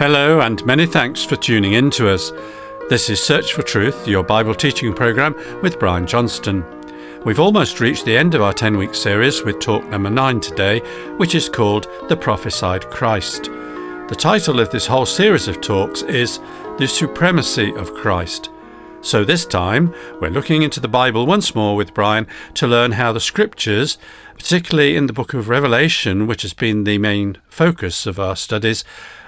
Hello, and many thanks for tuning in to us. This is Search for Truth, your Bible teaching program with Brian Johnston. We've almost reached the end of our 10 week series with talk number 9 today, which is called The Prophesied Christ. The title of this whole series of talks is The Supremacy of Christ. So this time, we're looking into the Bible once more with Brian to learn how the scriptures, particularly in the book of Revelation, which has been the main focus of our studies,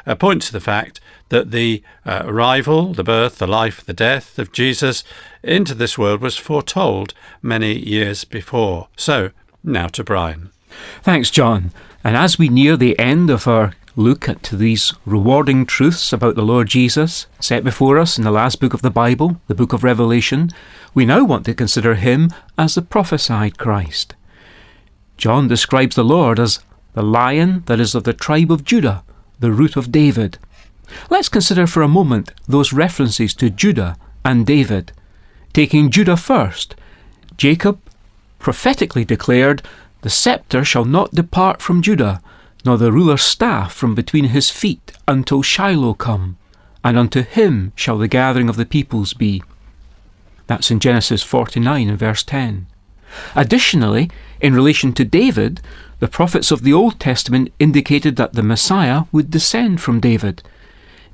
uh, point to the fact that the uh, arrival, the birth, the life, the death of Jesus into this world was foretold many years before. So, now to Brian. Thanks, John. And as we near the end of our look at these rewarding truths about the Lord Jesus set before us in the last book of the Bible, the book of Revelation, we now want to consider him as the prophesied Christ. John describes the Lord as the lion that is of the tribe of Judah, the root of David. Let's consider for a moment those references to Judah and David. Taking Judah first, Jacob prophetically declared, The sceptre shall not depart from Judah, nor the ruler's staff from between his feet until Shiloh come, and unto him shall the gathering of the peoples be. That's in Genesis 49 and verse 10. Additionally, in relation to David, the prophets of the Old Testament indicated that the Messiah would descend from David.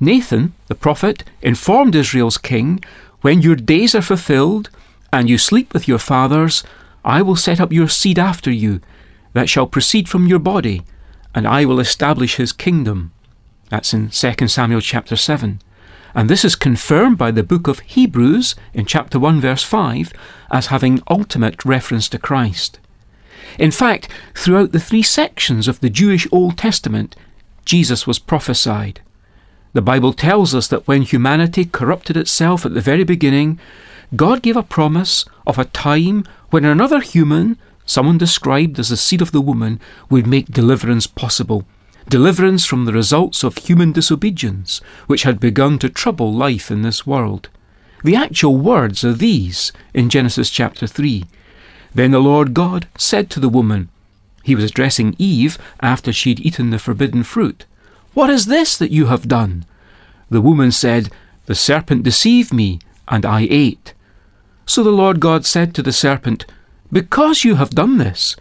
Nathan, the prophet, informed Israel's king, When your days are fulfilled, and you sleep with your fathers, I will set up your seed after you, that shall proceed from your body, and I will establish his kingdom. That's in 2 Samuel chapter 7. And this is confirmed by the book of Hebrews in chapter 1 verse 5 as having ultimate reference to Christ. In fact, throughout the three sections of the Jewish Old Testament, Jesus was prophesied. The Bible tells us that when humanity corrupted itself at the very beginning, God gave a promise of a time when another human, someone described as the seed of the woman, would make deliverance possible. Deliverance from the results of human disobedience, which had begun to trouble life in this world. The actual words are these in Genesis chapter 3. Then the Lord God said to the woman, He was addressing Eve after she'd eaten the forbidden fruit, What is this that you have done? The woman said, The serpent deceived me, and I ate. So the Lord God said to the serpent, Because you have done this,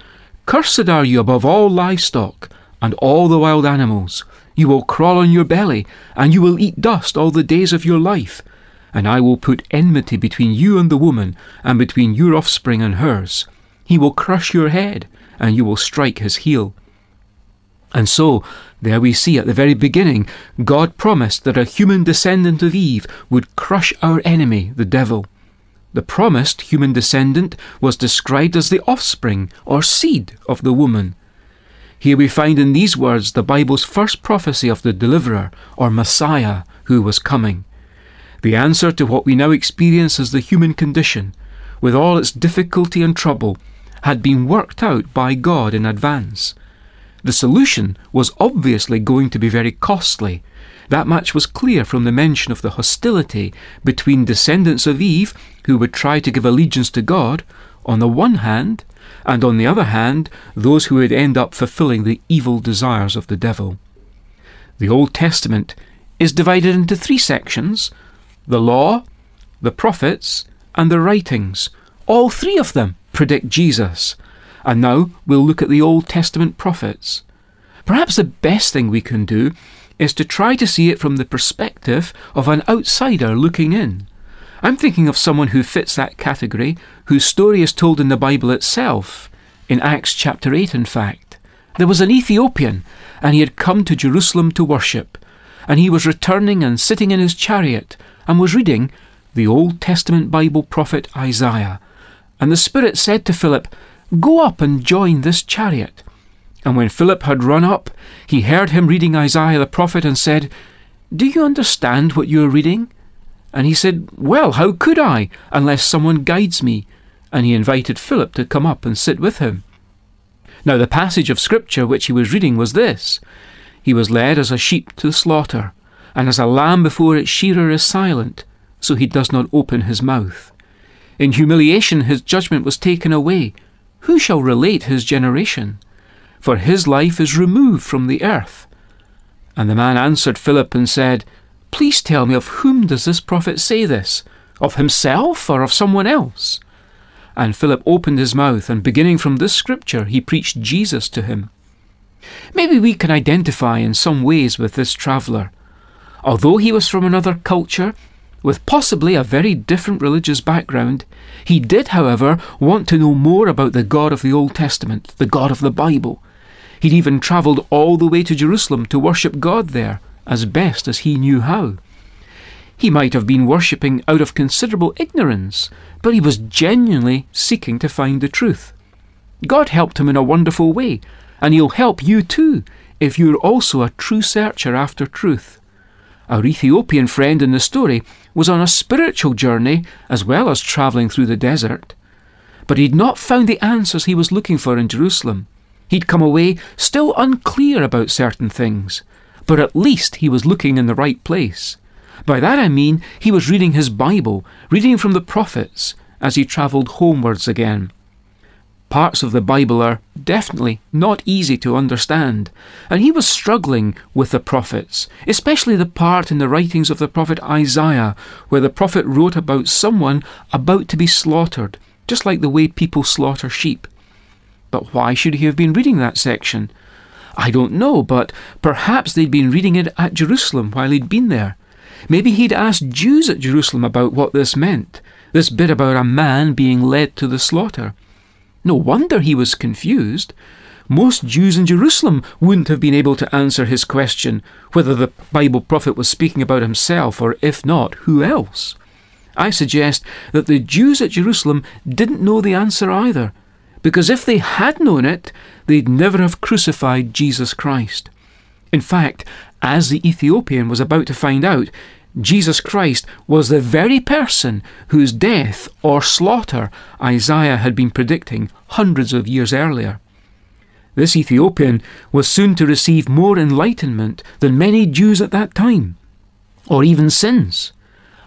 cursed are you above all livestock and all the wild animals. You will crawl on your belly, and you will eat dust all the days of your life and I will put enmity between you and the woman, and between your offspring and hers. He will crush your head, and you will strike his heel. And so, there we see at the very beginning, God promised that a human descendant of Eve would crush our enemy, the devil. The promised human descendant was described as the offspring or seed of the woman. Here we find in these words the Bible's first prophecy of the deliverer or Messiah who was coming the answer to what we now experience as the human condition, with all its difficulty and trouble, had been worked out by God in advance. The solution was obviously going to be very costly. That much was clear from the mention of the hostility between descendants of Eve, who would try to give allegiance to God, on the one hand, and on the other hand, those who would end up fulfilling the evil desires of the devil. The Old Testament is divided into three sections the law, the prophets, and the writings. All three of them predict Jesus. And now we'll look at the Old Testament prophets. Perhaps the best thing we can do is to try to see it from the perspective of an outsider looking in. I'm thinking of someone who fits that category, whose story is told in the Bible itself, in Acts chapter 8, in fact. There was an Ethiopian, and he had come to Jerusalem to worship, and he was returning and sitting in his chariot and was reading the Old Testament Bible prophet Isaiah. And the Spirit said to Philip, Go up and join this chariot. And when Philip had run up, he heard him reading Isaiah the prophet and said, Do you understand what you are reading? And he said, Well, how could I, unless someone guides me? And he invited Philip to come up and sit with him. Now, the passage of Scripture which he was reading was this He was led as a sheep to the slaughter, and as a lamb before its shearer is silent, so he does not open his mouth. In humiliation his judgment was taken away. Who shall relate his generation? For his life is removed from the earth. And the man answered Philip and said, Please tell me of whom does this prophet say this? Of himself or of someone else? And Philip opened his mouth, and beginning from this scripture, he preached Jesus to him. Maybe we can identify in some ways with this traveller. Although he was from another culture, with possibly a very different religious background, he did, however, want to know more about the God of the Old Testament, the God of the Bible. He'd even travelled all the way to Jerusalem to worship God there, as best as he knew how. He might have been worshipping out of considerable ignorance, but he was genuinely seeking to find the truth. God helped him in a wonderful way, and He'll help you too if you're also a true searcher after truth. Our Ethiopian friend in the story was on a spiritual journey as well as travelling through the desert. But he'd not found the answers he was looking for in Jerusalem. He'd come away still unclear about certain things, but at least he was looking in the right place. By that I mean he was reading his Bible, reading from the prophets, as he travelled homewards again. Parts of the Bible are definitely not easy to understand, and he was struggling with the prophets, especially the part in the writings of the prophet Isaiah, where the prophet wrote about someone about to be slaughtered, just like the way people slaughter sheep. But why should he have been reading that section? I don't know, but perhaps they'd been reading it at Jerusalem while he'd been there. Maybe he'd asked Jews at Jerusalem about what this meant, this bit about a man being led to the slaughter. No wonder he was confused. Most Jews in Jerusalem wouldn't have been able to answer his question whether the Bible prophet was speaking about himself or, if not, who else. I suggest that the Jews at Jerusalem didn't know the answer either, because if they had known it, they'd never have crucified Jesus Christ. In fact, as the Ethiopian was about to find out, Jesus Christ was the very person whose death or slaughter Isaiah had been predicting hundreds of years earlier. This Ethiopian was soon to receive more enlightenment than many Jews at that time, or even since.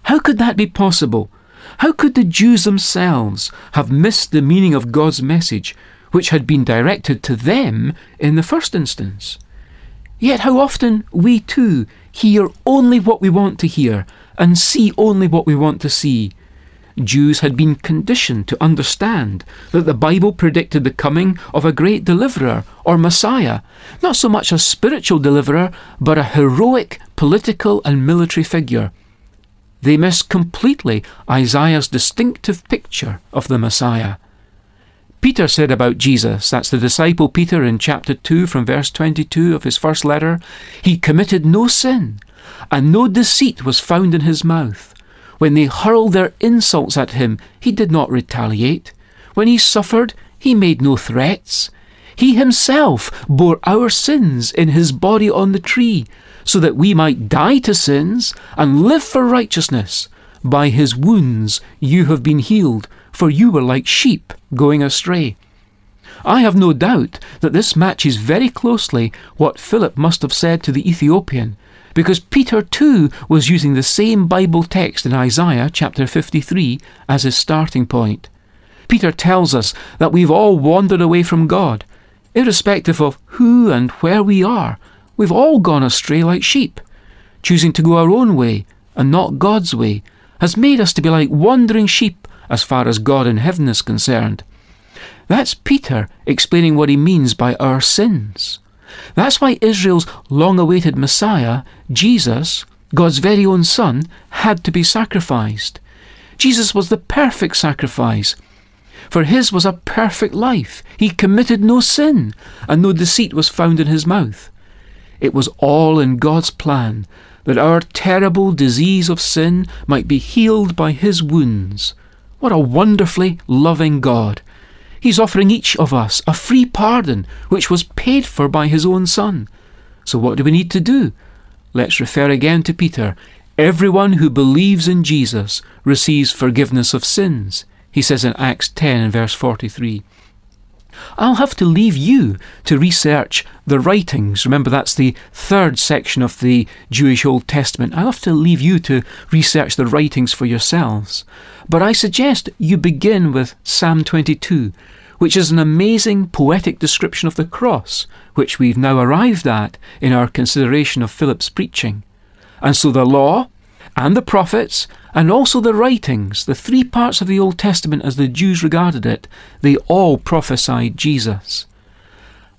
How could that be possible? How could the Jews themselves have missed the meaning of God's message, which had been directed to them in the first instance? Yet how often we too hear only what we want to hear and see only what we want to see. Jews had been conditioned to understand that the Bible predicted the coming of a great deliverer or Messiah, not so much a spiritual deliverer, but a heroic political and military figure. They miss completely Isaiah's distinctive picture of the Messiah. Peter said about Jesus, that's the disciple Peter in chapter 2 from verse 22 of his first letter, he committed no sin, and no deceit was found in his mouth. When they hurled their insults at him, he did not retaliate. When he suffered, he made no threats. He himself bore our sins in his body on the tree, so that we might die to sins and live for righteousness. By his wounds you have been healed for you were like sheep going astray. I have no doubt that this matches very closely what Philip must have said to the Ethiopian, because Peter too was using the same Bible text in Isaiah chapter 53 as his starting point. Peter tells us that we've all wandered away from God. Irrespective of who and where we are, we've all gone astray like sheep. Choosing to go our own way and not God's way has made us to be like wandering sheep as far as God in heaven is concerned. That's Peter explaining what he means by our sins. That's why Israel's long awaited Messiah, Jesus, God's very own Son, had to be sacrificed. Jesus was the perfect sacrifice. For his was a perfect life. He committed no sin, and no deceit was found in his mouth. It was all in God's plan that our terrible disease of sin might be healed by his wounds, what a wonderfully loving God! He's offering each of us a free pardon which was paid for by his own Son. So what do we need to do? Let's refer again to Peter. Everyone who believes in Jesus receives forgiveness of sins, he says in Acts 10 and verse 43. I'll have to leave you to research the writings. Remember, that's the third section of the Jewish Old Testament. I'll have to leave you to research the writings for yourselves. But I suggest you begin with Psalm 22, which is an amazing poetic description of the cross, which we've now arrived at in our consideration of Philip's preaching. And so the law, and the prophets, and also the writings, the three parts of the Old Testament as the Jews regarded it, they all prophesied Jesus.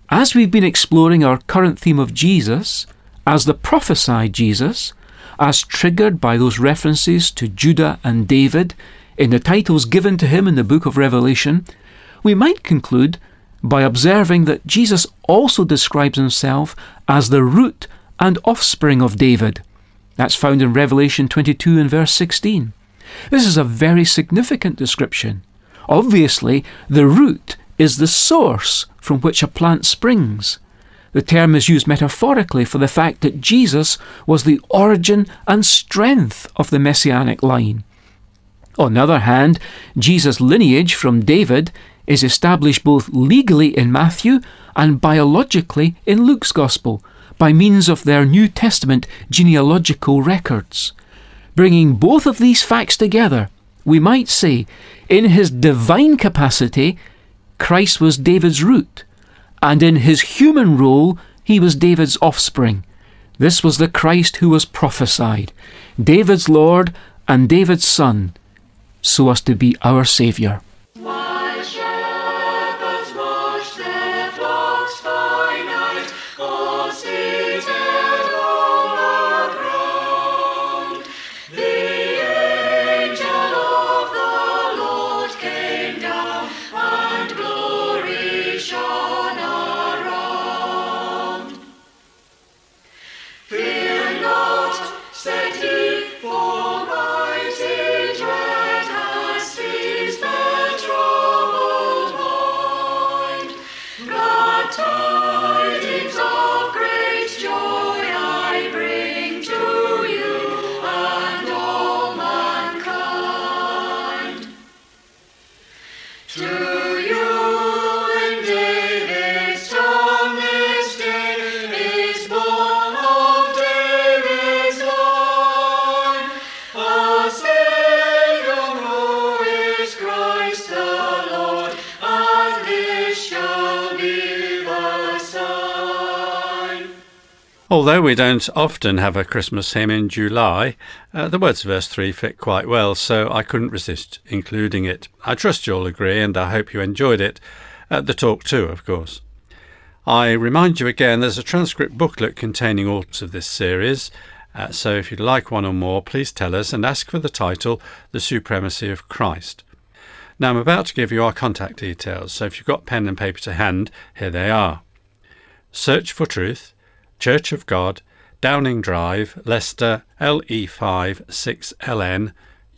As we've been exploring our current theme of Jesus, as the prophesied Jesus, as triggered by those references to Judah and David in the titles given to him in the book of Revelation, we might conclude by observing that Jesus also describes himself as the root and offspring of David. That's found in Revelation 22 and verse 16. This is a very significant description. Obviously, the root is the source from which a plant springs. The term is used metaphorically for the fact that Jesus was the origin and strength of the messianic line. On the other hand, Jesus' lineage from David is established both legally in Matthew and biologically in Luke's Gospel by means of their New Testament genealogical records. Bringing both of these facts together, we might say, in his divine capacity, Christ was David's root, and in his human role, he was David's offspring. This was the Christ who was prophesied, David's Lord and David's Son, so as to be our Saviour. Two. Although we don't often have a Christmas hymn in July, uh, the words of verse 3 fit quite well, so I couldn't resist including it. I trust you'll agree, and I hope you enjoyed it. At the talk too, of course. I remind you again there's a transcript booklet containing all of this series, uh, so if you'd like one or more, please tell us and ask for the title The Supremacy of Christ. Now I'm about to give you our contact details, so if you've got pen and paper to hand, here they are. Search for Truth Church of God, Downing Drive, Leicester, LE5 6LN,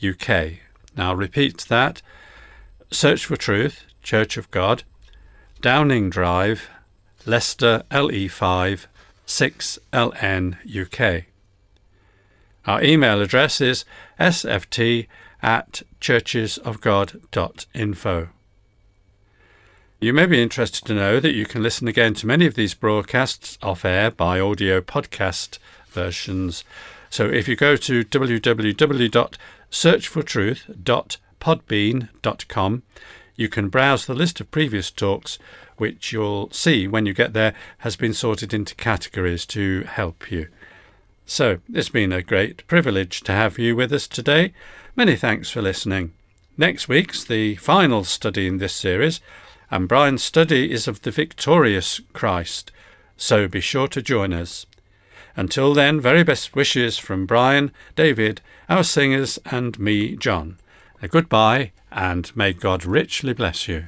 UK. Now repeat that. Search for Truth, Church of God, Downing Drive, Leicester, LE5 6LN, UK. Our email address is sft at churchesofgod.info. You may be interested to know that you can listen again to many of these broadcasts off air by audio podcast versions. So if you go to www.searchfortruth.podbean.com, you can browse the list of previous talks, which you'll see when you get there has been sorted into categories to help you. So it's been a great privilege to have you with us today. Many thanks for listening. Next week's the final study in this series and Brian's study is of the victorious Christ, so be sure to join us. Until then, very best wishes from Brian, David, our singers, and me, John. A goodbye, and may God richly bless you.